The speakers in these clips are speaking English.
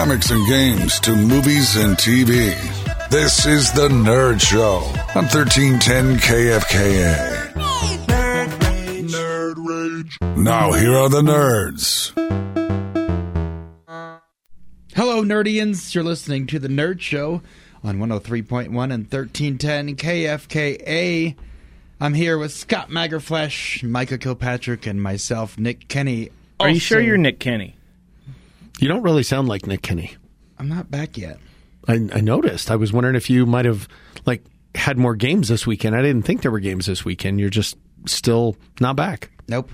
comics and games to movies and TV. This is The Nerd Show on 1310 KFKA. Nerd Rage. Nerd Rage. Now, here are the nerds. Hello, Nerdians. You're listening to The Nerd Show on 103.1 and 1310 KFKA. I'm here with Scott Magerflesh, Micah Kilpatrick, and myself, Nick Kenny. Are you sure you're Nick Kenny? You don't really sound like Nick Kenny. I'm not back yet. I, I noticed. I was wondering if you might have like had more games this weekend. I didn't think there were games this weekend. You're just still not back. Nope.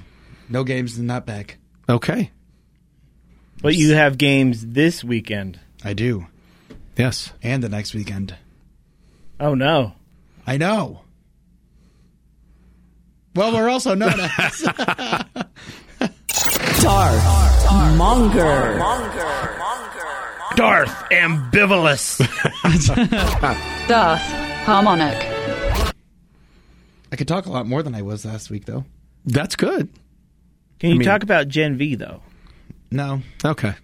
No games, not back. Okay. But you have games this weekend. I do. Yes. And the next weekend. Oh no. I know. Well, we're also known as. Darth Monger. Darth Ambivalous. Darth Harmonic. I could talk a lot more than I was last week, though. That's good. Can you mean- talk about Gen V though? No. Okay.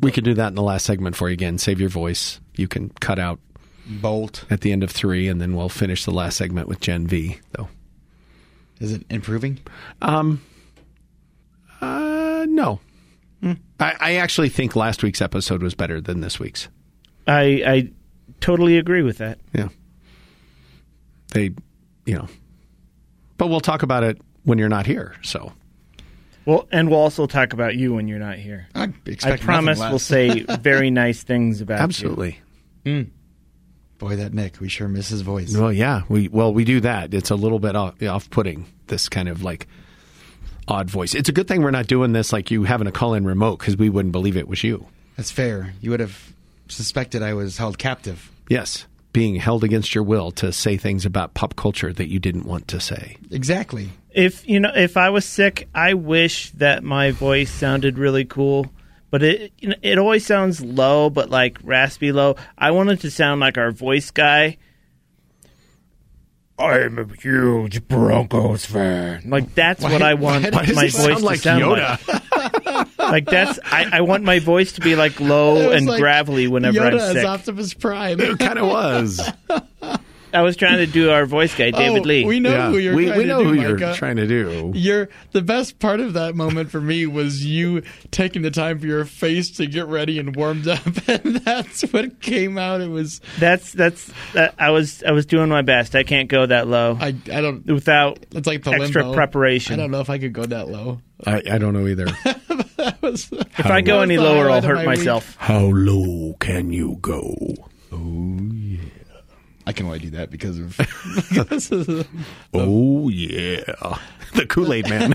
We could do that in the last segment for you again. Save your voice. You can cut out Bolt. at the end of three, and then we'll finish the last segment with Gen V, though. Is it improving? Um, no. I, I actually think last week's episode was better than this week's. I I totally agree with that. Yeah. They, you know. But we'll talk about it when you're not here. So, Well, and we'll also talk about you when you're not here. I, I promise we'll say very nice things about you. absolutely. Hmm. Boy, that Nick, we sure miss his voice. Well, yeah. We well, we do that. It's a little bit off, off-putting. This kind of like odd voice. It's a good thing we're not doing this like you having a call-in remote because we wouldn't believe it was you. That's fair. You would have suspected I was held captive. Yes, being held against your will to say things about pop culture that you didn't want to say. Exactly. If you know, if I was sick, I wish that my voice sounded really cool. But it you know, it always sounds low, but like raspy low. I wanted to sound like our voice guy. I'm a huge Broncos fan. Like that's what I want why does my it voice sound to like sound Yoda? like. Like that's I, I want my voice to be like low and like gravelly whenever Yoda I'm as sick. Optimus Prime. It kind of was. I was trying to do our voice guy, oh, David oh, Lee. We know yeah, who you're we, trying we to do, who you're trying to do. You're the best part of that moment for me was you taking the time for your face to get ready and warmed up, and that's what came out. It was That's that's that, I was I was doing my best. I can't go that low I I don't. without It's like the extra limbo. preparation. I don't know if I could go that low. I, I don't know either. Was If I go That any lower, I'll hurt my week. myself. How low can you go? Oh, I can only do that because of because of the- Oh yeah, the Kool Aid Man.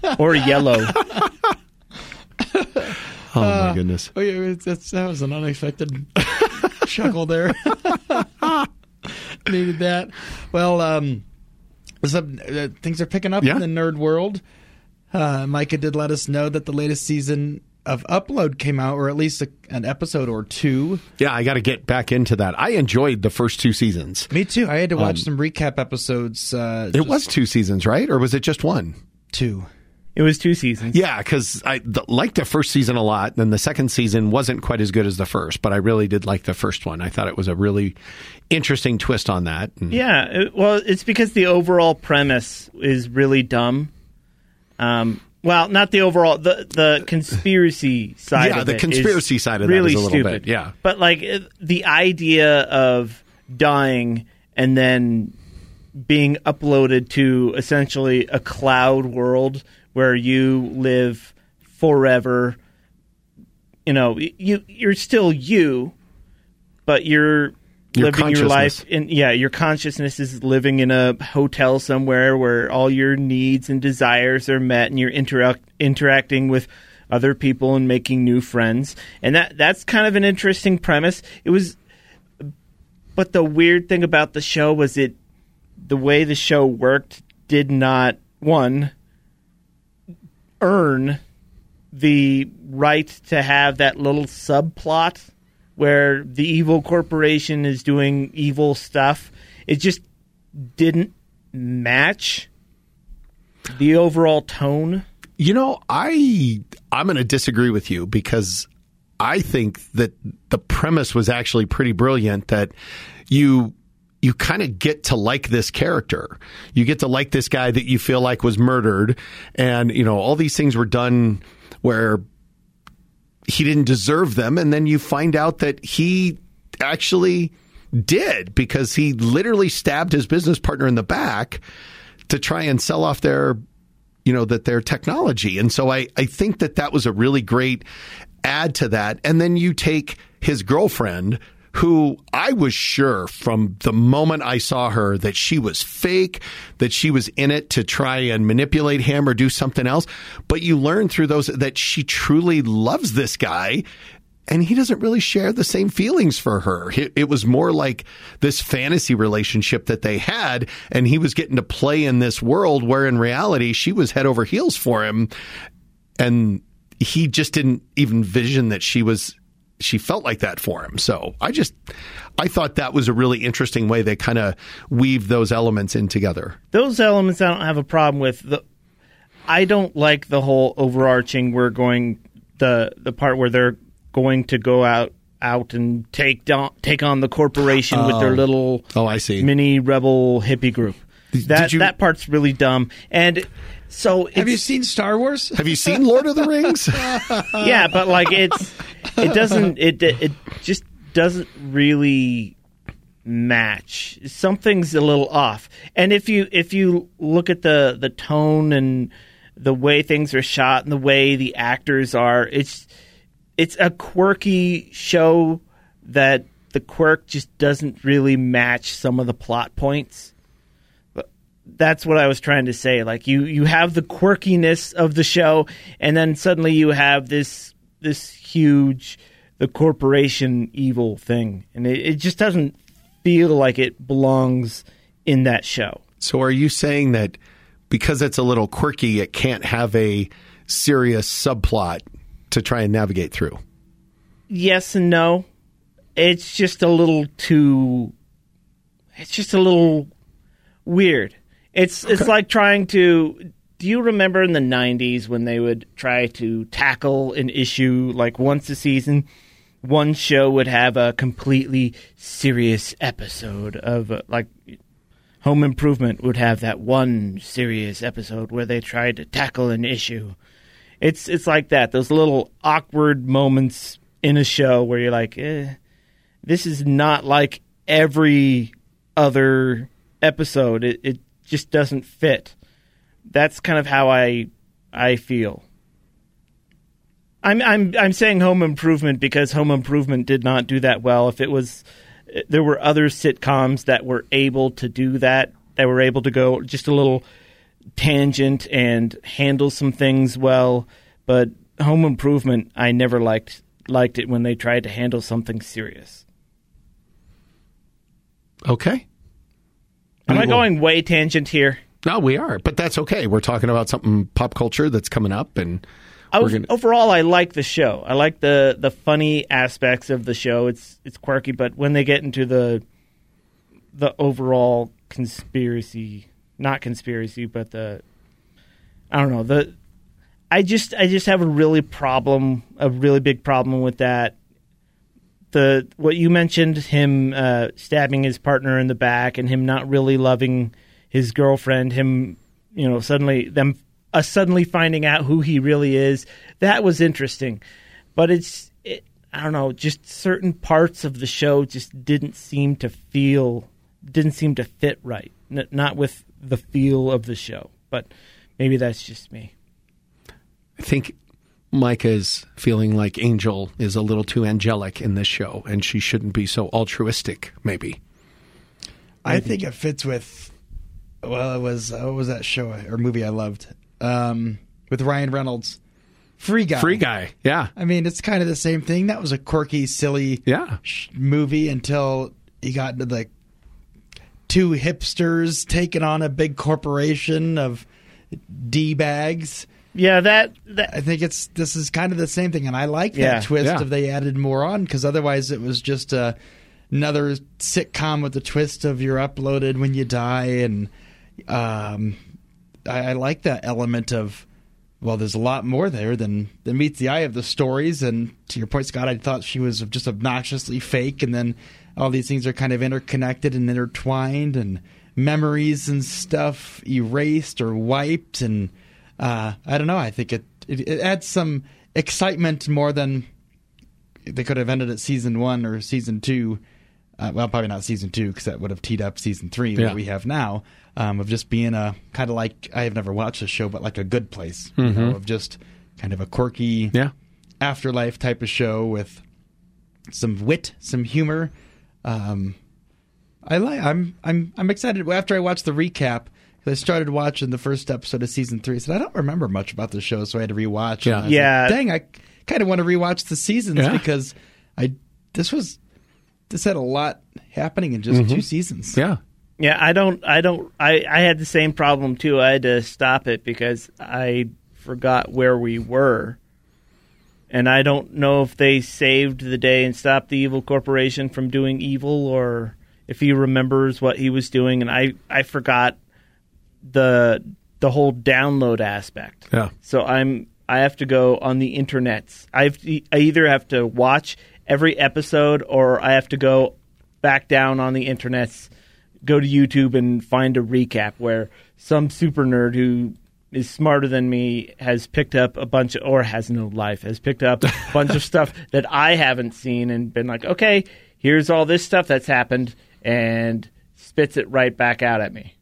Or yellow. Oh my goodness. Oh yeah, that was an unexpected chuckle there. Needed that. Well, um, some, uh, things are picking up Yeah. in the nerd world. Uh, Micah did let us know that the latest season of Upload came out, or at least a, an episode or two. Yeah, I got to get back into that. I enjoyed the first two seasons. Me too. I had to watch some recap episodes. Uh, It just was two seasons, right? Or was it just one? two. It was two seasons. Yeah, because I the, liked the first season a lot. Then the second season wasn't quite as good as the first, but I really did like the first one. I thought it was a really interesting twist on that. And Yeah, it- well, it's because the overall premise is really dumb. Um, well, not the overall the the conspiracy side. Yeah, of the conspiracy side of that really is a little stupid. bit, yeah. but like the idea of dying and then being uploaded to essentially a cloud world where you live forever. You know, you you're still you, but you're Your living your life in yeah your consciousness is living in a hotel somewhere where all your needs and desires are met and you're interact interacting with other people and making new friends. And that that's kind of an interesting premise. It was but the weird thing about the show was it the way the show worked did not one earn the right to have that little subplot where the evil corporation is doing evil stuff. It just didn't match the overall tone. You know, I I'm going to disagree with you because I think that the premise was actually pretty brilliant that you you kind of get to like this character. You get to like this guy that you feel like was murdered and you know all these things were done where he didn't deserve them and then you find out that he actually did because he literally stabbed his business partner in the back to try and sell off their you know that their technology. And so i i think that that was a really great add to that. And then you take his girlfriend who I was sure from the moment I saw her that she was fake, that she was in it to try and manipulate him or do something else. But you learn through those that she truly loves this guy and he doesn't really share the same feelings for her. It, was more like this fantasy relationship that they had, and he was getting to play in this world where in reality she was head over heels for him. And he just didn't even vision that she was she felt like that for him. So I just I thought that was a really interesting way they kind of weave those elements in together. Those elements I don't have a problem with. The I don't like the whole overarching we're going the the part where they're going to go out out and take down take on the corporation oh. with their oh. little oh I see mini rebel hippie group. That you, that part's really dumb. And so have you seen Star Wars? Have you seen Lord of the Rings? yeah, but like it's it doesn't it it just doesn't really match. Something's a little off. And if you if you look at the the tone and the way things are shot and the way the actors are, it's it's a quirky show that the quirk just doesn't really match some of the plot points that's what I was trying to say. Like you, you have the quirkiness of the show, and then suddenly you have this this huge the corporation evil thing, and it, it just doesn't feel like it belongs in that show. So, are you saying that because it's a little quirky, it can't have a serious subplot to try and navigate through? Yes and no. It's just a little too. It's just a little weird it's okay. it's like trying to. Do you remember in the '90s when they would try to tackle an issue like once a season? One show would have a completely serious episode of uh, like Home Improvement would have that one serious episode where they tried to tackle an issue. It's it's like that. Those little awkward moments in a show where you're like, eh, this is not like every other episode. It, it just doesn't fit. That's kind of how I I feel. I'm I'm I'm saying Home Improvement because Home Improvement did not do that well. If it was, there were other sitcoms that were able to do that. That were able to go just a little tangent and handle some things well. But Home Improvement, I never liked liked it when they tried to handle something serious. Okay. Am I going way tangent here? No, we are, but that's okay. We're talking about something pop culture that's coming up, and gonna... overall, I like the show. I like the the funny aspects of the show. It's it's quirky, but when they get into the the overall conspiracy, not conspiracy, but the I don't know the I just I just have a really problem, a really big problem with that the what you mentioned him uh, stabbing his partner in the back and him not really loving his girlfriend him you know suddenly them uh, suddenly finding out who he really is that was interesting but it's it, i don't know just certain parts of the show just didn't seem to feel didn't seem to fit right N- not with the feel of the show but maybe that's just me i think Micah's feeling like Angel is a little too angelic in this show, and she shouldn't be so altruistic. Maybe. I think it fits with. Well, it was uh, what was that show or movie I loved um, with Ryan Reynolds, Free Guy. Free Guy, yeah. I mean, it's kind of the same thing. That was a quirky, silly, yeah. sh- movie until he got into the two hipsters taking on a big corporation of d bags yeah, that, that I think it's this is kind of the same thing, and I like that yeah, twist yeah. if they added more on because otherwise it was just uh, another sitcom with the twist of you're uploaded when you die, and um, I, I like that element of well, there's a lot more there than than meets the eye of the stories. And to your point, Scott, I thought she was just obnoxiously fake, and then all these things are kind of interconnected and intertwined, and memories and stuff erased or wiped, and uh, I don't know. I think it, it it adds some excitement more than they could have ended at season one or season two. Uh, well, probably not season two because that would have teed up season three Yeah. that we have now. Um, of just being a kind of like I have never watched the show, but like a good place, you know, of just kind of a quirky Yeah. afterlife type of show with some wit, some humor. Um, I like. I'm I'm I'm excited. After I watched the recap, I started watching the first episode of season three. I said I don't remember much about the show, so I had to rewatch. Yeah. And I Yeah. like, Dang, I kind of want to rewatch the seasons Yeah. because I this was this had a lot happening in just two seasons. Yeah. Yeah, I don't. I don't. I I had the same problem too. I had to stop it because I forgot where we were, and I don't know if they saved the day and stopped the evil corporation from doing evil, or if he remembers what he was doing. And I I forgot the the whole download aspect. Yeah. So I'm I have to go on the internets. I have to, I either have to watch every episode or I have to go back down on the internets, go to YouTube and find a recap where some super nerd who is smarter than me has picked up a bunch of, or has no life has picked up a bunch of stuff that I haven't seen and been like, okay, here's all this stuff that's happened and spits it right back out at me.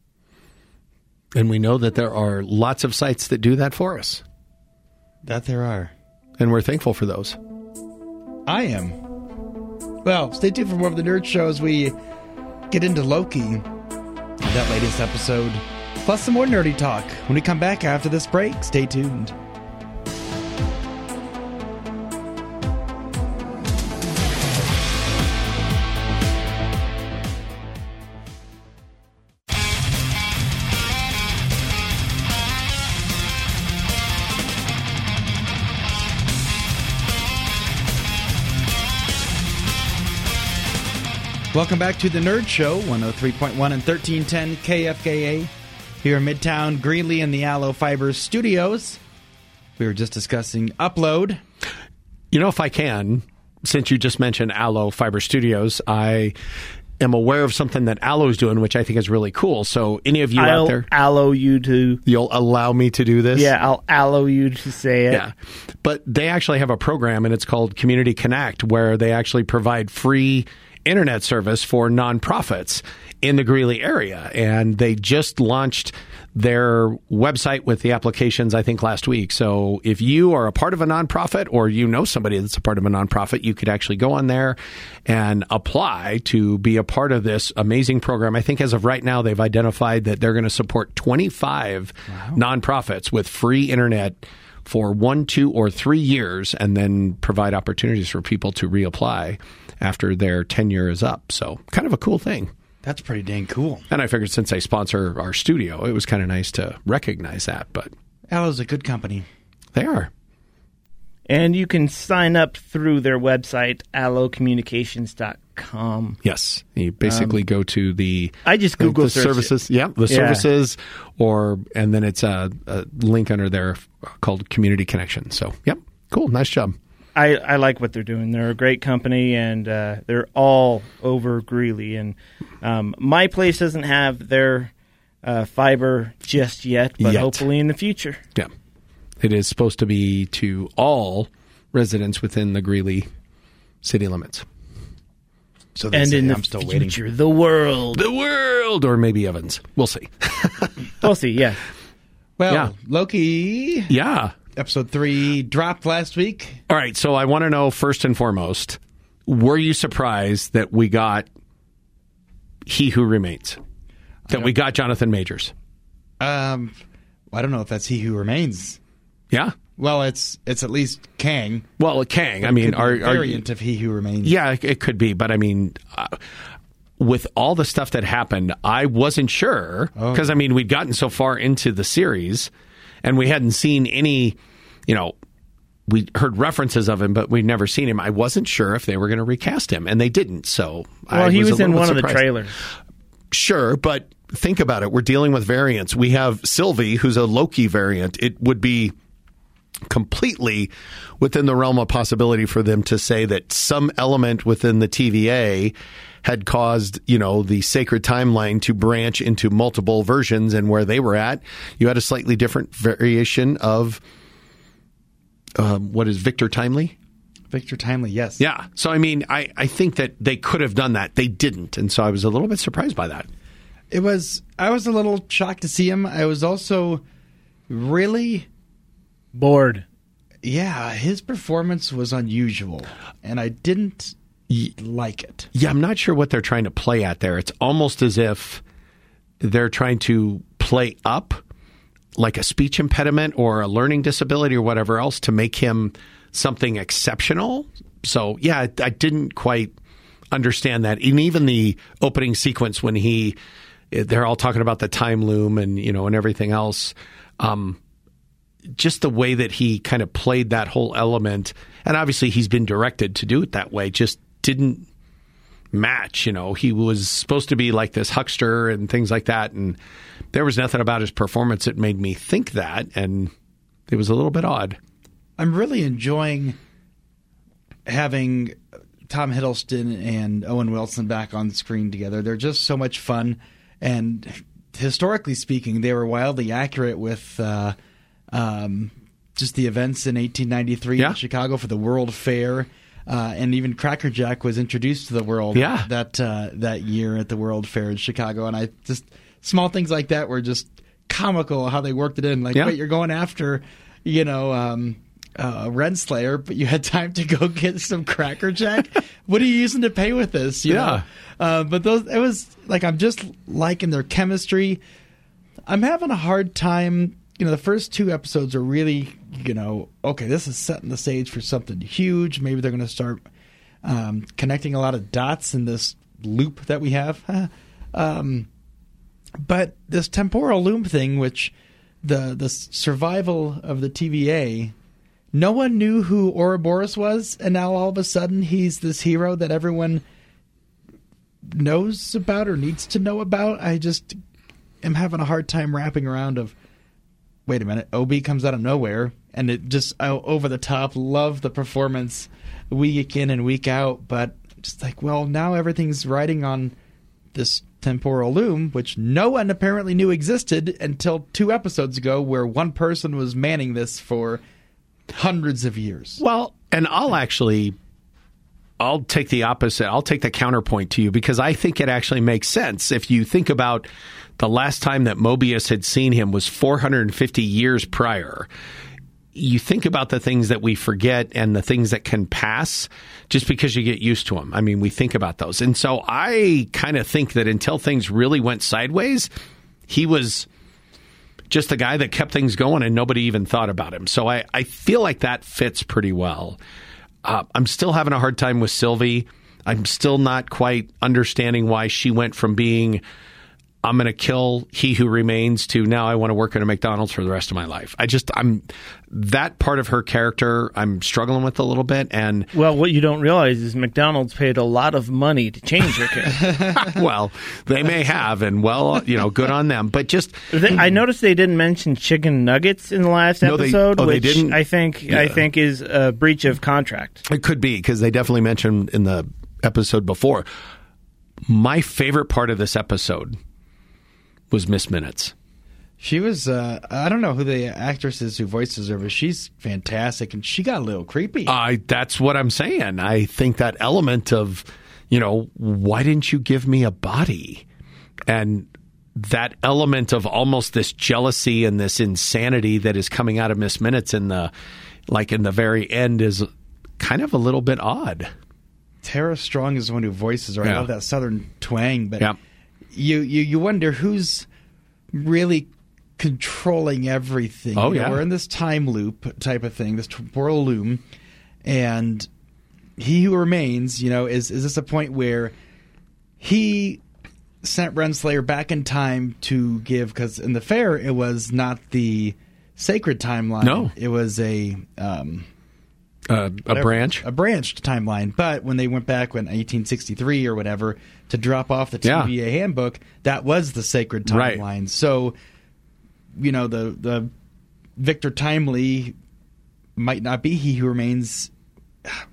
And we know that there are lots of sites that do that for us. That there are. And we're thankful for those. I am. Well, stay tuned for more of the nerd show as we get into Loki, that latest episode, plus some more nerdy talk when we come back after this break. Stay tuned. Welcome back to the Nerd Show, 103.1 and 1310 KFKA, here in Midtown Greeley in the Allo Fibers studios. We were just discussing Upload. You know, if I can, since you just mentioned Allo Fiber Studios, I am aware of something that Allo's doing, which I think is really cool. So, any of you I'll out there, allow you to you'll allow me to do this? Yeah, I'll allow you to say it. Yeah. But they actually have a program and it's called Community Connect where they actually provide free internet service for nonprofits in the Greeley area. And they just launched their website with the applications, I think, last week. So if you are a part of a nonprofit or you know somebody that's a part of a nonprofit, you could actually go on there and apply to be a part of this amazing program. I think as of right now, they've identified that they're going to support 25 nonprofits with free internet for one, two, or three years, and then provide opportunities for people to reapply after their tenure is up. So, kind of a cool thing. That's pretty dang cool. And I figured since they sponsor our studio, it was kind of nice to recognize that. But Allo's a good company. they are. And you can sign up through their website, allocommunications.com. Yes, you basically um, go to the I just uh, Google the searched it. services. Yeah, the Yeah. services, or and then it's a, a link under there uh, called Community Connection. So, yep, cool, nice job. I, I like what they're doing. They're a great company, and uh, they're all over Greeley. And um, my place doesn't have their uh, fiber just yet, but Yet. hopefully in the future. Yeah, it is supposed to be to all residents within the Greeley city limits. So they And say, in the I'm still waiting. future, the world. The world, or maybe Evans. We'll see. We'll see. Yeah, Well, Yeah. Loki yeah. Episode three dropped last week. All right. So I want to know first and foremost, were you surprised that we got He Who Remains? That we got Jonathan Majors? Um, I don't know if that's He Who Remains. Yeah. Well, it's it's at least Kang. Well, Kang. I mean, Could are, a are variant of He Who Remains. Yeah, it- could be, but I mean, uh, with all the stuff that happened, I wasn't sure because I mean, we'd gotten so far into the series, and we hadn't seen any, you know. We heard references of him, but we'd never seen him. I wasn't sure if they were going to recast him, and they didn't. So, I well, he was, was, in one bit of the trailers. Sure, but think about it. We're dealing with variants. We have Sylvie, who's a Loki variant. It would be completely within the realm of possibility for them to say that some element within the TVA had caused, you know, the sacred timeline to branch into multiple versions and where they were at, you had a slightly different variation of um, what is Victor Timely? Victor Timely, yes. Yeah. So I mean, I, I think that they could have done that. They didn't, and so I was a little bit surprised by that. It was. I was a little shocked to see him. I was also really, Bored. yeah. His performance was unusual, and I didn't like it. Yeah, I'm not sure what they're trying to play at there. It's almost as if they're trying to play up like a speech impediment or a learning disability or whatever else to make him something exceptional. So, yeah, I, I didn't quite understand that. And even the opening sequence when he they're all talking about the time loom and you know and everything else um just the way that he kind of played that whole element and obviously he's been directed to do it that way just didn't match you know he was supposed to be like this huckster and things like that and there was nothing about his performance that made me think that and it was a little bit odd I'm really enjoying having Tom Hiddleston and Owen Wilson back on screen together. They're just so much fun, and historically speaking, they were wildly accurate with uh, um, just the events in 1893 Yeah. in Chicago for the World Fair. Uh, and even Cracker Jack was introduced to the world Yeah. that uh, that year at the World Fair in Chicago, and I just small things like that were just comical how they worked it in. Like, Yeah. wait, you're going after, you know, um, uh, Renslayer, but you had time to go get some Cracker Jack. what are you using to pay with this? You Yeah. know? Uh, but those, it was like I'm just liking their chemistry. I'm having a hard time. You know, the first two episodes are really, you know, okay, this is setting the stage for something huge. Maybe they're going to start um, connecting a lot of dots in this loop that we have. um, but this temporal loom thing, which the the survival of the TVA, no one knew who Ouroboros was, and now all of a sudden he's this hero that everyone knows about or needs to know about. I just am having a hard time wrapping around of. Wait a minute, Ob comes out of nowhere, and it just oh, over the top. Love the performance, week in and week out, but just like well, now everything's riding on this temporal loom, which no one apparently knew existed until two episodes ago, where one person was manning this for hundreds of years. Well, and I'll actually I'll take the opposite. I'll take the counterpoint to you because I think it actually makes sense. If you think about the last time that Mobius had seen him was 450 years prior. You think about the things that we forget and the things that can pass just because you get used to them. I mean, we think about those. And so I kind of think that until things really went sideways, he was just a guy that kept things going and nobody even thought about him. So I, I feel like that fits pretty well. Uh, I'm still having a hard time with Sylvie. I'm still not quite understanding why she went from being I'm going to kill he who remains to now I want to work at a McDonald's for the rest of my life. I just I'm that part of her character I'm struggling with a little bit and Well, what you don't realize is McDonald's paid a lot of money to change her character. well they may have and well you know good on them but just I noticed they didn't mention chicken nuggets in the last No, they- episode, oh, they which didn't? I think I think is a breach of contract. It could be because they definitely mentioned in the episode before. My favorite part of this episode was Miss Minutes. She was, uh, I don't know who the actress is who voices her, but she's fantastic, and she got a little creepy. I that's what I'm saying. I think that element of, you know, why didn't you give me a body? And that element of almost this jealousy and this insanity that is coming out of Miss Minutes in the like in the very end is kind of a little bit odd. Tara Strong is the one who voices her. I love that southern twang, but Yep. You, you you wonder who's really controlling everything. Oh, You know, yeah. we're in this time loop type of thing, this temporal loom, and he who remains, you know, is is this a point where he sent Renslayer back in time to give because in the fair it was not the sacred timeline. No. it was a um, Uh, a branch. a branched timeline. But when they went back when 1863 or whatever to drop off the Yeah. TVA handbook, that was the sacred Right. timeline. So, you know, the the Victor Timely might not be He Who Remains.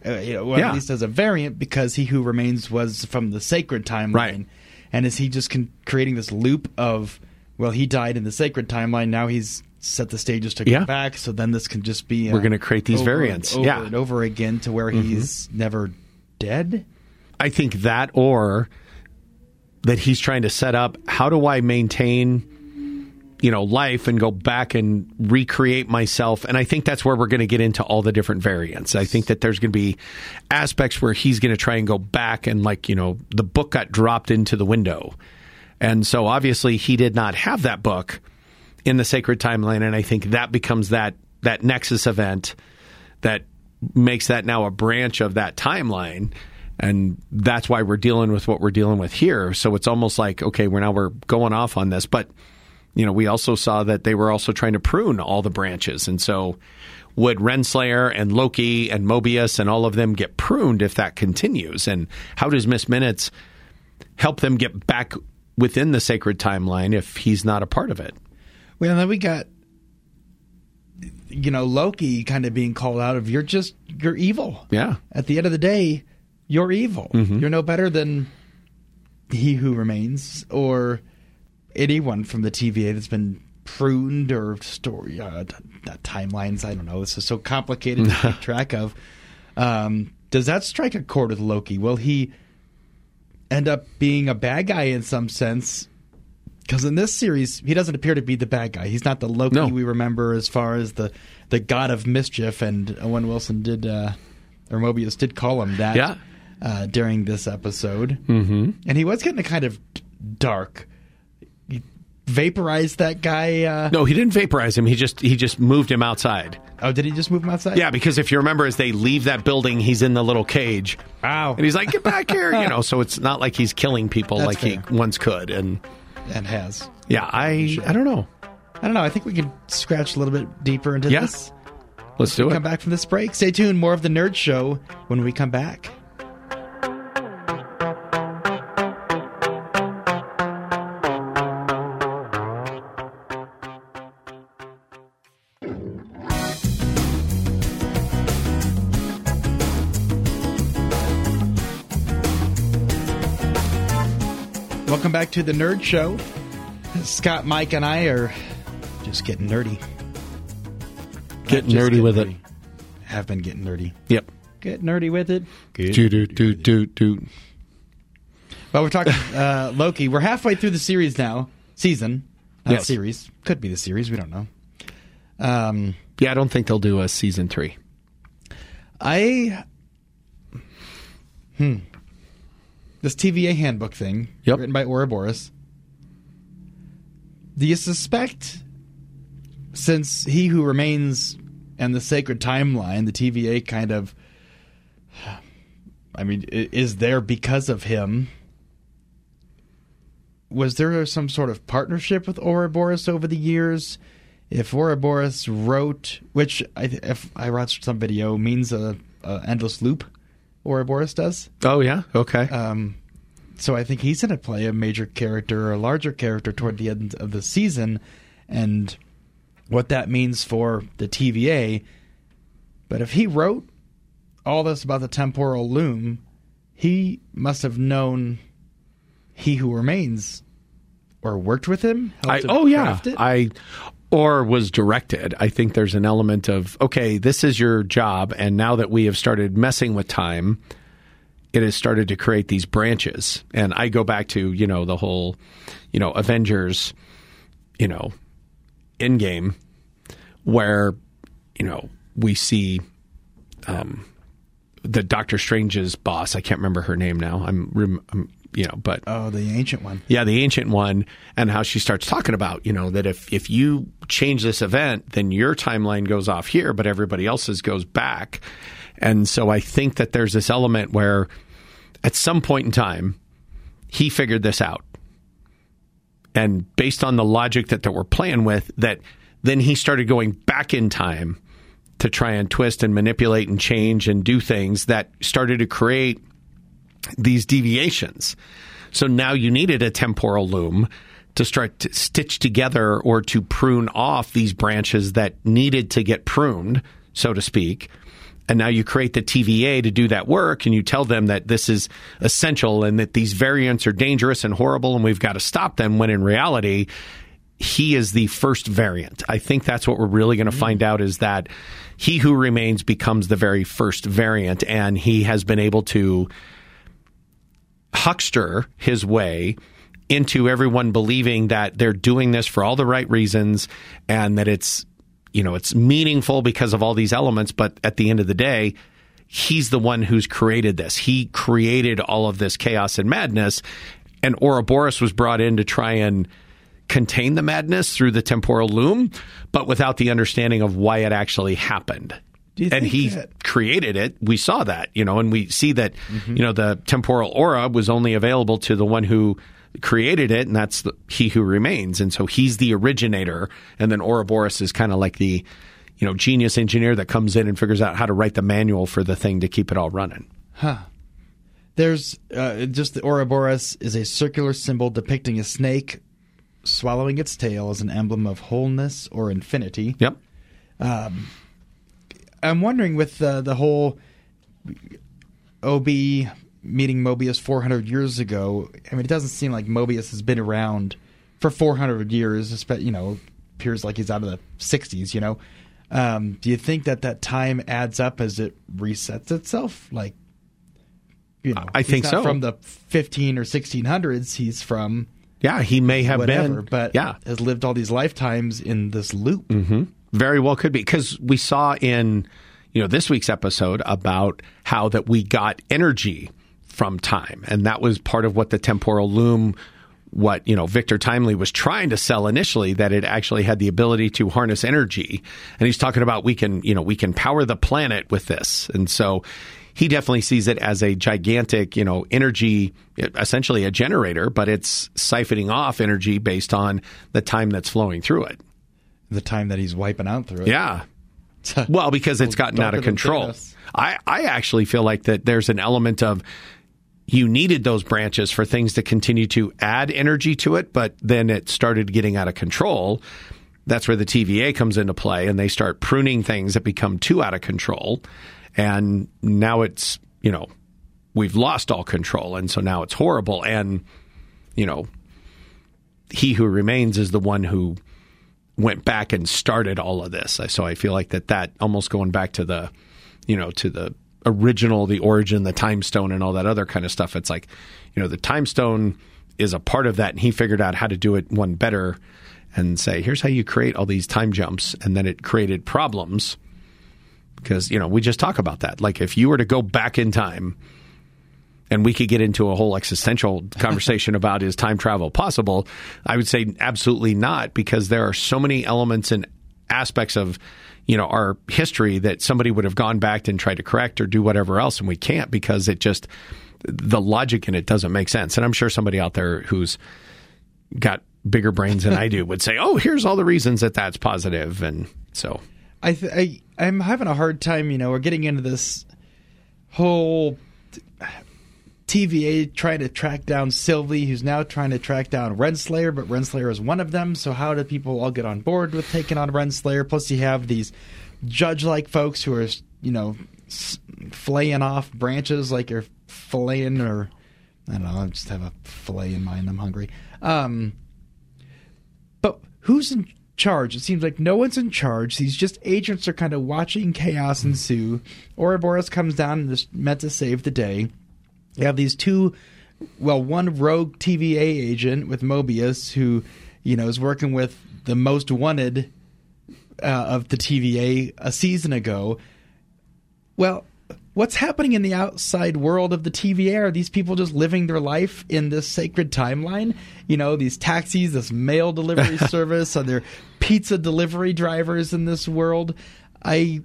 Uh, you know, well, Yeah. at least as a variant, because He Who Remains was from the sacred timeline, Right. and is he just con- creating this loop of, well, he died in the sacred timeline, now he's set the stages to Yeah. go back, so then this can just be We're uh, gonna create these over variants. and over Yeah. Mm-hmm. and over again to where he's never dead. I think that or that he's trying to set up how do I maintain you know life and go back and recreate myself and I think that's where we're going to get into all the different variants. I think that there's going to be aspects where he's going to try and go back and like, you know, the book got dropped into the window. And so obviously he did not have that book in the sacred timeline and I think that becomes that that nexus event that makes that now a branch of that timeline and that's why we're dealing with what we're dealing with here. So it's almost like okay we're now we're going off on this but you know we also saw that they were also trying to prune all the branches and so would Renslayer and Loki and Mobius and all of them get pruned if that continues? And how does Miss Minutes help them get back within the sacred timeline if he's not a part of it Well, and then we got, you know, Loki kind of being called out of you're just you're evil. yeah At the end of the day, you're evil. You're no better than he who remains or anyone from the TVA that's been pruned or story uh, timelines. I don't know. This is so complicated to keep track of. Um, does that strike a chord with Loki? Will he end up being a bad guy in some sense? Because in this series, he doesn't appear to be the bad guy. He's not the Loki No. we remember as far as the the god of mischief. And Owen Wilson did, uh, or Mobius did call him that Yeah. uh, during this episode. Mm-hmm. And he was getting a kind of dark. He vaporized that guy. Uh, no he didn't vaporize him he just he just moved him outside Oh, did he just move him outside? Yeah, because if you remember, as they leave that building, he's in the little cage, Wow. and he's like, "Get back here!" You know. So it's not like he's killing people That's like fair. he once could. And and has. yeah, I I don't know. I don't know. I think we can scratch a little bit deeper into Yeah. this. Let's do it. Come back from this break. Stay tuned. More of the Nerd Show when we come back. Welcome back to the Nerd Show. Scott, Mike, and I are just getting nerdy. Get just nerdy with nerdy. it. Have been getting nerdy. Yep. Get nerdy with it. Do do do do do. Well, we're talking uh, Loki. We're halfway through the series now. Season, not Yes. series. Could be the series. We don't know. Um, Yeah, I don't think they'll do a season three. I hmm this TVA handbook thing Yep. written by Ouroboros. Do you suspect, since he who remains and the sacred timeline, the TVA kind of, I mean, is there because of him? Was there some sort of partnership with Ouroboros over the years? If Ouroboros wrote, which I, if I watched some video, means a, a endless loop, Ouroboros does. Oh yeah. Okay. Um, so I think he's going to play a major character or a larger character toward the end of the season, and what that means for the TVA. But if he wrote all this about the temporal loom, he must have known he who remains or worked with him. I, oh yeah. it? I or was directed. I think there's an element of okay, this is your job, and now that we have started messing with time, it has started to create these branches. And I go back to you know the whole, you know, Avengers, you know, Endgame, where you know we see um, the Doctor Strange's boss. I can't remember her name now. I'm, I'm you know, but oh, the ancient one. yeah, the ancient one, and how she starts talking about, you know, that if if you change this event, then your timeline goes off here, but everybody else's goes back. And so I think that there's this element where at some point in time, he figured this out. And based on the logic that, that we're playing with, that then he started going back in time to try and twist and manipulate and change and do things that started to create these deviations. So now you needed a temporal loom to start to stitch together or to prune off these branches that needed to get pruned so to speak. And now you create the TVA to do that work, and you tell them that this is essential and that these variants are dangerous and horrible, and we've got to stop them. When in reality, he is the first variant. I think that's what we're really going to find mm. out is that he who remains becomes the very first variant, and he has been able to huckster his way into everyone believing that they're doing this for all the right reasons and that it's you know it's meaningful because of all these elements. But at the end of the day he's the one who's created this. He created all of this chaos and madness. And Ouroboros was brought in to try and contain the madness through the temporal loom but without the understanding of why it actually happened and think he that- created it. We saw that, you know, and we see that, you know, the temporal aura was only available to the one who created it, and that's the, he who remains. And so he's the originator, and then Ouroboros is kind of like the, you know, genius engineer that comes in and figures out how to write the manual for the thing to keep it all running. Huh. There's uh, just the Ouroboros is a circular symbol depicting a snake swallowing its tail as an emblem of wholeness or infinity. Yep. I'm wondering with the the whole OB meeting Mobius 400 years ago. I mean, it doesn't seem like Mobius has been around for 400 years. You know, appears like he's out of the 60s. You know, um, do you think that that time adds up as it resets itself? Like, you know, I think so. From the 15 or 1600s, he's from Yeah, he may have whatever, been, but yeah, has lived all these lifetimes in this loop. Very well could be because we saw in you know this week's episode about how that we got energy from time, and that was part of what the temporal loom. What you know, Victor Timely was trying to sell initially that it actually had the ability to harness energy, and he's talking about we can you know we can power the planet with this, and so he definitely sees it as a gigantic you know energy, essentially a generator, but it's siphoning off energy based on the time that's flowing through it. The time that he's wiping out through it. Yeah. Well, because it's gotten out of control. I, I actually feel like that there's an element of you needed those branches for things to continue to add energy to it, but then it started getting out of control. That's where the TVA comes into play and they start pruning things that become too out of control. And now it's, you know, we've lost all control. And so now it's horrible. And, you know, he who remains is the one who went back and started all of this. So I feel like that that almost going back to the, you know, to the original, the origin, the time stone, and all that other kind of stuff. It's like, you know, the time stone is a part of that, and he figured out how to do it one better, and say, here's how you create all these time jumps, and then it created problems because you know we just talk about that. Like if you were to go back in time. And we could get into a whole existential conversation about is time travel possible? I would say absolutely not, because there are so many elements and aspects of you know our history that somebody would have gone back and tried to correct or do whatever else, and we can't because it just the logic in it doesn't make sense. And I'm sure somebody out there who's got bigger brains than I do would say, "Oh, here's all the reasons that that's positive," and so I, th- I I'm having a hard time. You know, we're getting into this whole TVA trying to track down Sylvie, who's now trying to track down Renslayer, but Renslayer is one of them. So how do people all get on board with taking on Renslayer? Plus, you have these judge-like folks who are, you know, flaying off branches like you're filleting, or I don't know. I just have a fillet in mind. I'm hungry. Um, but who's in charge? It seems like no one's in charge. These just agents are kind of watching chaos ensue. Ouroboros comes down and is meant to save the day. You have these two, well, one rogue TVA agent with Mobius who, you know, is working with the most wanted uh, of the TVA a season ago. Well, what's happening in the outside world of the TVA? Are these people just living their life in this sacred timeline? You know, these taxis, this mail delivery service, are there pizza delivery drivers in this world? I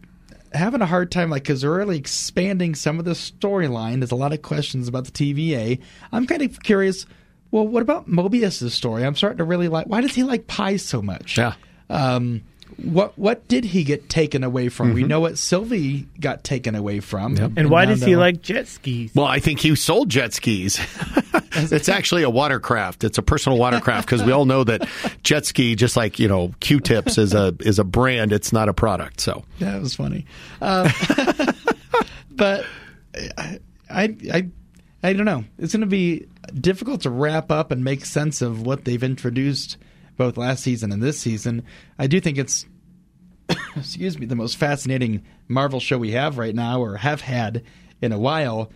having a hard time, like, because they're really expanding some of the storyline. There's a lot of questions about the TVA. I'm kind of curious. Well, what about Mobius's story? I'm starting to really like. Why does he like pies so much? Yeah. Um, what what did he get taken away from? We know what Sylvie got taken away from. And why does he they're- like jet skis? Well, I think he sold jet skis. it's actually a watercraft. It's a personal watercraft because we all know that jet ski, just like you know, Q-tips is a is a brand. It's not a product. So That was funny. Uh, but I, I, I, I don't know. It's going to be difficult to wrap up and make sense of what they've introduced both last season and this season. I do think it's, excuse me, the most fascinating Marvel show we have right now or have had in a while.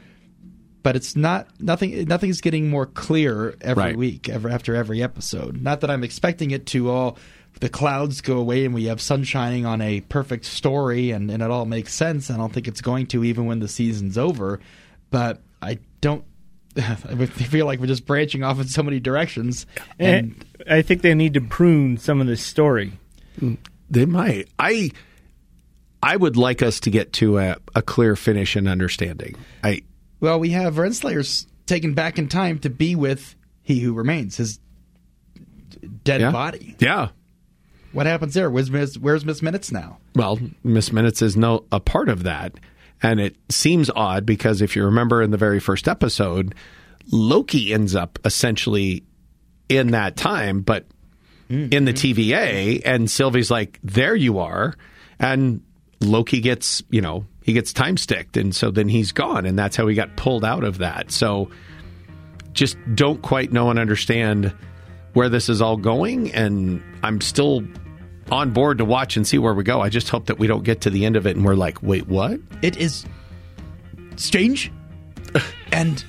But it's not nothing. Nothing's getting more clear every Right. week, ever after every episode. Not that I'm expecting it to all. The clouds go away and we have sun shining on a perfect story, and, and it all makes sense. I don't think it's going to even when the season's over. But I don't. I feel like we're just branching off in so many directions, and And I think they need to prune some of this story. Mm, they might. I I would like us to get to a, a clear finish and understanding. I Well, we have Renslayer's taken back in time to be with He Who Remains, his dead yeah body. Yeah. What happens there? Where's Miss, where's Miss Minutes now? Well, Miss Minutes is no a part of that, and it seems odd because if you remember in the very first episode, Loki ends up essentially in that time, but mm-hmm. in the TVA, and Sylvie's like, "There you are," and Loki gets, you know, he gets time sticked, and so then he's gone, and that's how he got pulled out of that. So, just don't quite know and understand where this is all going, and I'm still on board to watch and see where we go. I just hope that we don't get to the end of it and we're like, wait, what? It is strange and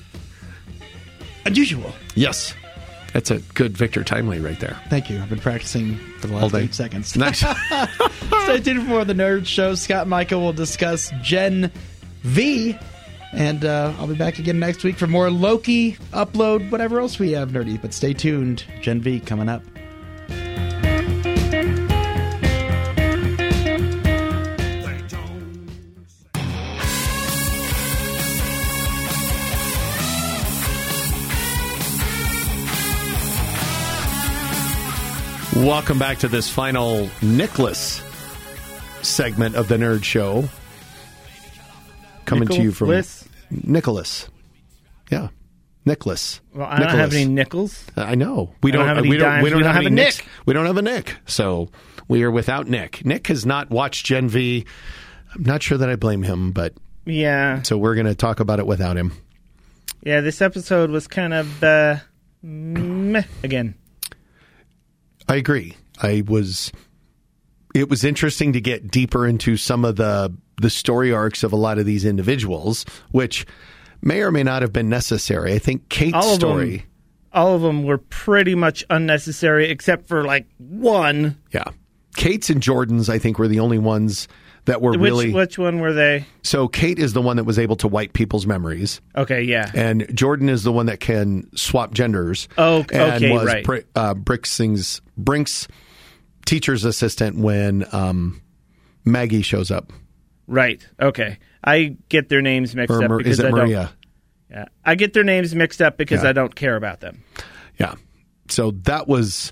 unusual. Yes. That's a good Victor Timely right there. Thank you. I've been practicing for the last eight seconds. Nice. Stay tuned for the Nerd Show. Scott and Michael will discuss Gen V. And uh, I'll be back again next week for more Loki, Upload, whatever else we have nerdy. But stay tuned. Gen V coming up. Welcome back to this final Nicholas segment of the Nerd Show. Coming to you from Nicholas? Nicholas. Yeah. Nicholas. Well, I don't have any nickels. I know. We I don't don't, have any we don't, dimes. we don't, We don't have, have a Nicks. Nick. We don't have a Nick. So we are without Nick. Nick has not watched Gen V. I'm not sure that I blame him, but Yeah, so we're going to talk about it without him. yeah. This episode was kind of uh, meh again. I agree. I was. It was interesting to get deeper into some of the the story arcs of a lot of these individuals, which may or may not have been necessary. I think Kate's All story. them, all of them were pretty much unnecessary, except for like one. Yeah, Kate's and Jordan's. I think were the only ones that were Which really. which one were they? So Kate is the one that was able to wipe people's memories. Okay, yeah. and Jordan is the one that can swap genders. Oh, and okay, was right. Bri- uh, Bricksing's Brink's teacher's assistant when um, Maggie shows up. Right. Okay. I get their names mixed Or up because I Maria? don't. Yeah, I get their names mixed up because Yeah. I don't care about them. Yeah. So that was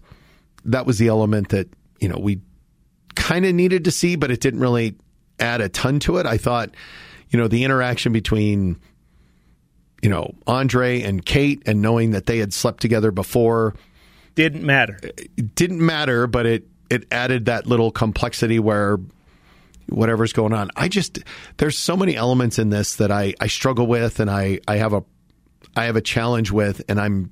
that was the element that you know we kind of needed to see, but it didn't really add a ton to it. I thought, you know, the interaction between you know Andre and Kate, and knowing that they had slept together before. Didn't matter. it didn't matter, but it it added that little complexity where whatever's going on. I just there's so many elements in this that I I struggle with and I I have a I have a challenge with and I'm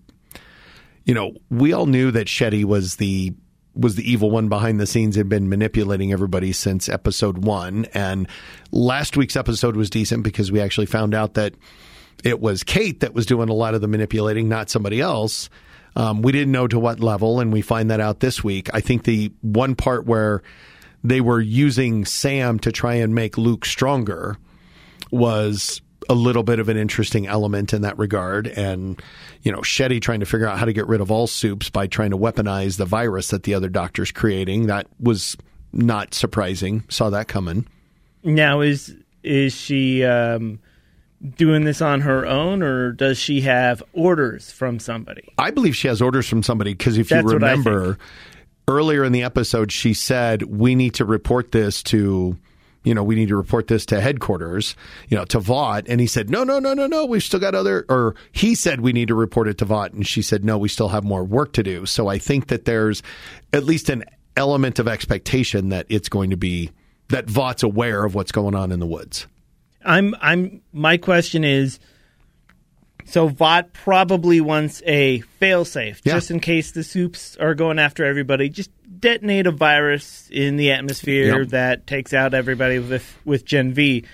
you know, we all knew that Shetty was the was the evil one behind the scenes had been manipulating everybody since episode 1 and last week's episode was decent because we actually found out that it was Kate that was doing a lot of the manipulating, not somebody else. Um, we didn't know to what level, and we find that out this week. I think the one part where they were using Sam to try and make Luke stronger was a little bit of an interesting element in that regard. And, you know, Shetty trying to figure out how to get rid of all supes by trying to weaponize the virus that the other doctor's creating. That was not surprising. Saw that coming. Now is is she um, doing this on her own, or does she have orders from somebody? I believe she has orders from somebody because if That's you remember earlier in the episode, she said we need to report this to you know, we need to report this to headquarters, you know, to Vought. And he said, no, no, no, no, no, we've still got other, or he said we need to report it to Vought. And she said, no, we still have more work to do. So I think that there's at least an element of expectation that it's going to be, that Vought's aware of what's going on in the woods. I'm I'm my question is so Vought probably wants a failsafe Yeah. just in case the supes are going after everybody. Just detonate a virus in the atmosphere Yep. that takes out everybody with with Gen V.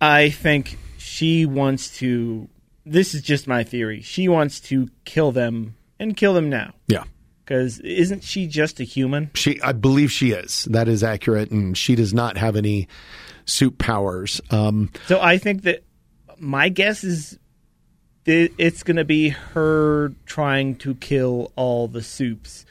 I think she wants to this is just my theory. She wants to kill them and kill them now. Yeah. Cuz isn't she just a human? She, I believe she is. That is accurate. And she does not have any suit powers. Um, So I think that my guess is it, it's going to be her trying to kill all the supes,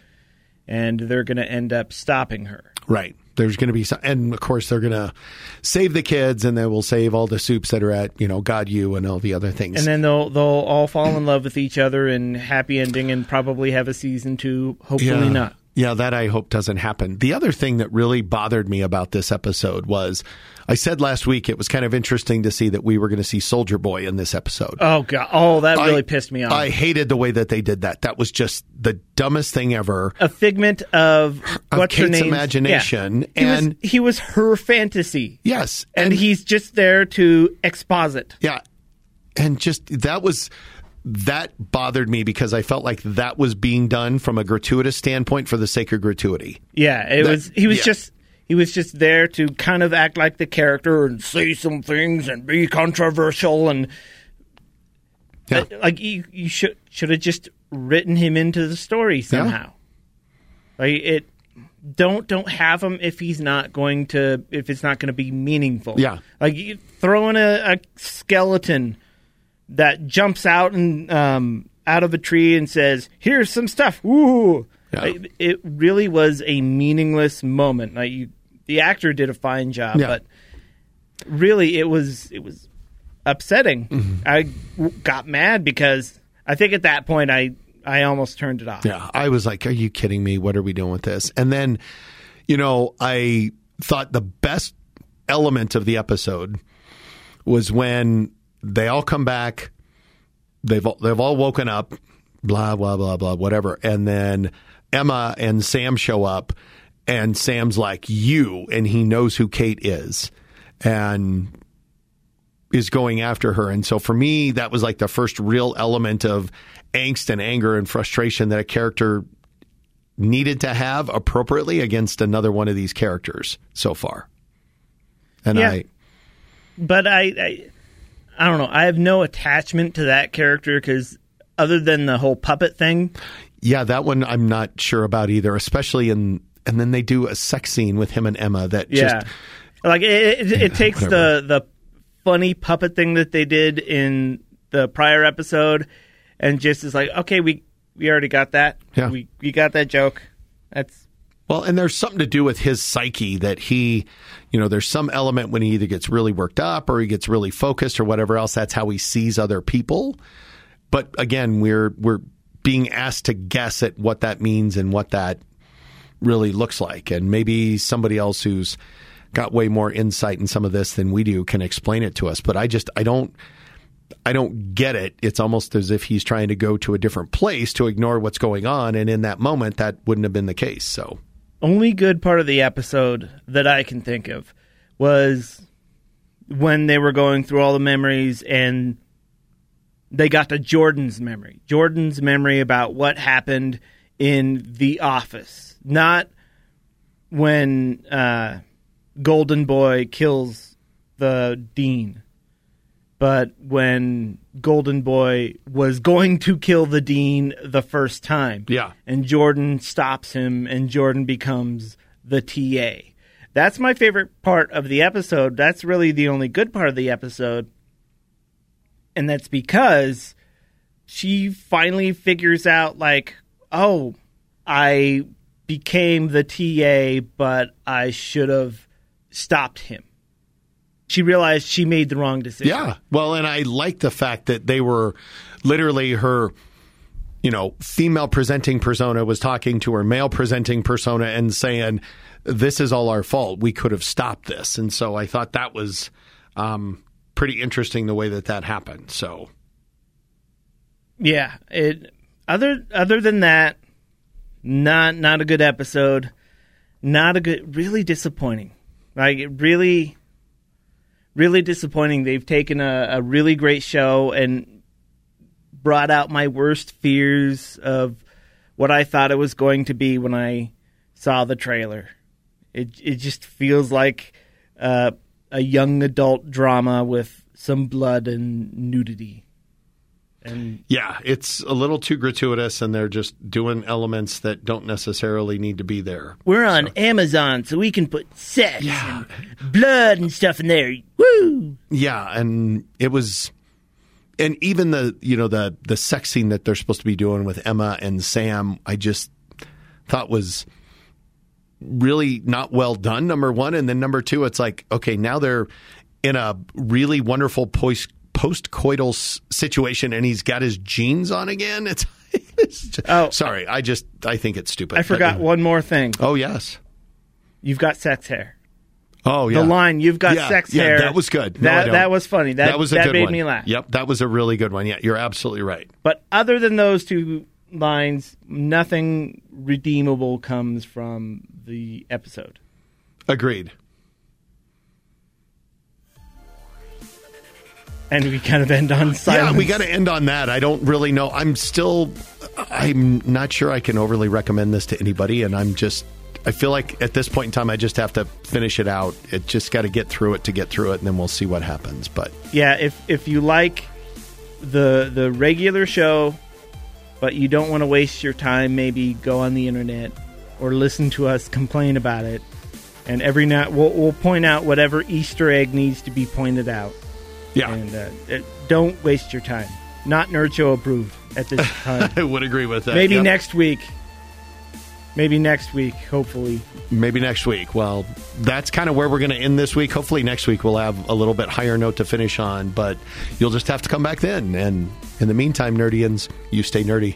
and they're going to end up stopping her. Right. There's going to be some, and of course they're going to save the kids, and they will save all the supes that are at you know God U and all the other things. And then they'll they'll all fall in love with each other and happy ending, and probably have a season two. Hopefully yeah. not. Yeah, that I hope doesn't happen. The other thing that really bothered me about this episode was I said last week it was kind of interesting to see that we were going to see Soldier Boy in this episode. Oh god! Oh, that really I- pissed me off. I hated the way that they did that. That was just the dumbest thing ever. a figment of Of what's her Kate's imagination, He was- and- he was her fantasy, Yes, and he's just there to exposit. Yeah. And just that was that bothered me because I felt like that was being done from a gratuitous standpoint for the sake of gratuity. Yeah, it That- was. He was yeah. just. He was just there to kind of act like the character and say some things and be controversial and Yeah. uh, like you, you should should have just written him into the story somehow. Like it. Don't don't have him if he's not going to if it's not going to be meaningful. Yeah. like you throw in a, a skeleton that jumps out and um, out of a tree and says, "Here's some stuff." Ooh, Yeah. Like, it really was a meaningless moment. Like you, the actor did a fine job, Yeah. but really, it was it was upsetting. Mm-hmm. I w- got mad because I think at that point I I almost turned it off. Yeah. I was like, are you kidding me? What are we doing with this? And then, you know, I thought the best element of the episode was when they all come back. They've all, they've all woken up, blah blah blah blah whatever, and then Emma and Sam show up, and Sam's like you, and he knows who Kate is, and is going after her. And so for me, that was like the first real element of angst and anger and frustration that a character needed to have appropriately against another one of these characters so far. And Yeah. I, but I, I I don't know. I have no attachment to that character because other than the whole puppet thing, yeah, that one I'm not sure about either, especially in, and then they do a sex scene with him and Emma that yeah, just, like it, it, it takes whatever. the the funny puppet thing that they did in the prior episode, and just is like, okay, we we already got that. Yeah. we we got that joke. That's Well, and there's something to do with his psyche that he, you know, there's some element when he either gets really worked up or he gets really focused or whatever else. That's how he sees other people. But again, we're we're being asked to guess at what that means and what that really looks like, and maybe somebody else who's got way more insight in some of this than we do can explain it to us. But I just I don't. I don't get it. It's almost as if he's trying to go to a different place to ignore what's going on, and in that moment, that wouldn't have been the case. So, only good part of the episode that I can think of was when they were going through all the memories and they got to Jordan's memory. Jordan's memory about what happened in the office. Not when uh, Golden Boy kills the dean, but when Golden Boy was going to kill the dean the first time. Yeah. And Jordan stops him, and Jordan becomes the TA. That's my favorite part of the episode. That's really the only good part of the episode. And that's because she finally figures out, like, oh, I became the TA, but I should have stopped him. She realized she made the wrong decision. yeah. Well, and I like the fact that they were literally her, you know, female presenting persona was talking to her male presenting persona and saying, "This is all our fault. We could have stopped this." And so I thought that was um, pretty interesting the way that that happened. So Yeah, it other other than that, not not a good episode. Not a good really disappointing. Like it really really disappointing. They've taken a, a really great show and brought out my worst fears of what I thought it was going to be when I saw the trailer. It it just feels like uh, a young adult drama with some blood and nudity. And yeah, it's a little too gratuitous, and they're just doing elements that don't necessarily need to be there. we're on Amazon, so we can put sex and blood and stuff in there. Woo! Yeah, and it was, and even the you know the the sex scene that they're supposed to be doing with Emma and Sam, I just thought was really not well done. Number one, and then number two, it's like okay, now they're in a really wonderful post post coital s- situation, and he's got his jeans on again. It's, it's just, Oh. sorry, I just I think it's stupid. I forgot But- one more thing. Oh yes. You've got sex hair. Oh yeah. The line "You've got Yeah, sex yeah, hair." That was good. No, that that was funny. That, that was a that made one. me laugh. Yep, that was a really good one. Yeah, you're absolutely right. But other than those two lines, nothing redeemable comes from the episode. Agreed. And we kind of end on silence. Yeah, we got to end on that. I don't really know. I'm still, I'm not sure I can overly recommend this to anybody, and I'm just, I feel like at this point in time, I just have to finish it out. It just got to get through it to get through it, and then we'll see what happens. But yeah, if if you like the the regular show, but you don't want to waste your time, maybe go on the internet or listen to us complain about it. And every night, we'll, we'll point out whatever Easter egg needs to be pointed out. Yeah, And uh, uh, don't waste your time. Not Nerd Show approved at this time. I would agree with that. maybe Yep. next week. Maybe next week, hopefully. maybe next week. Well, that's kind of where we're going to end this week. Hopefully, next week we'll have a little bit higher note to finish on, but you'll just have to come back then. And in the meantime, Nerdians, you stay nerdy.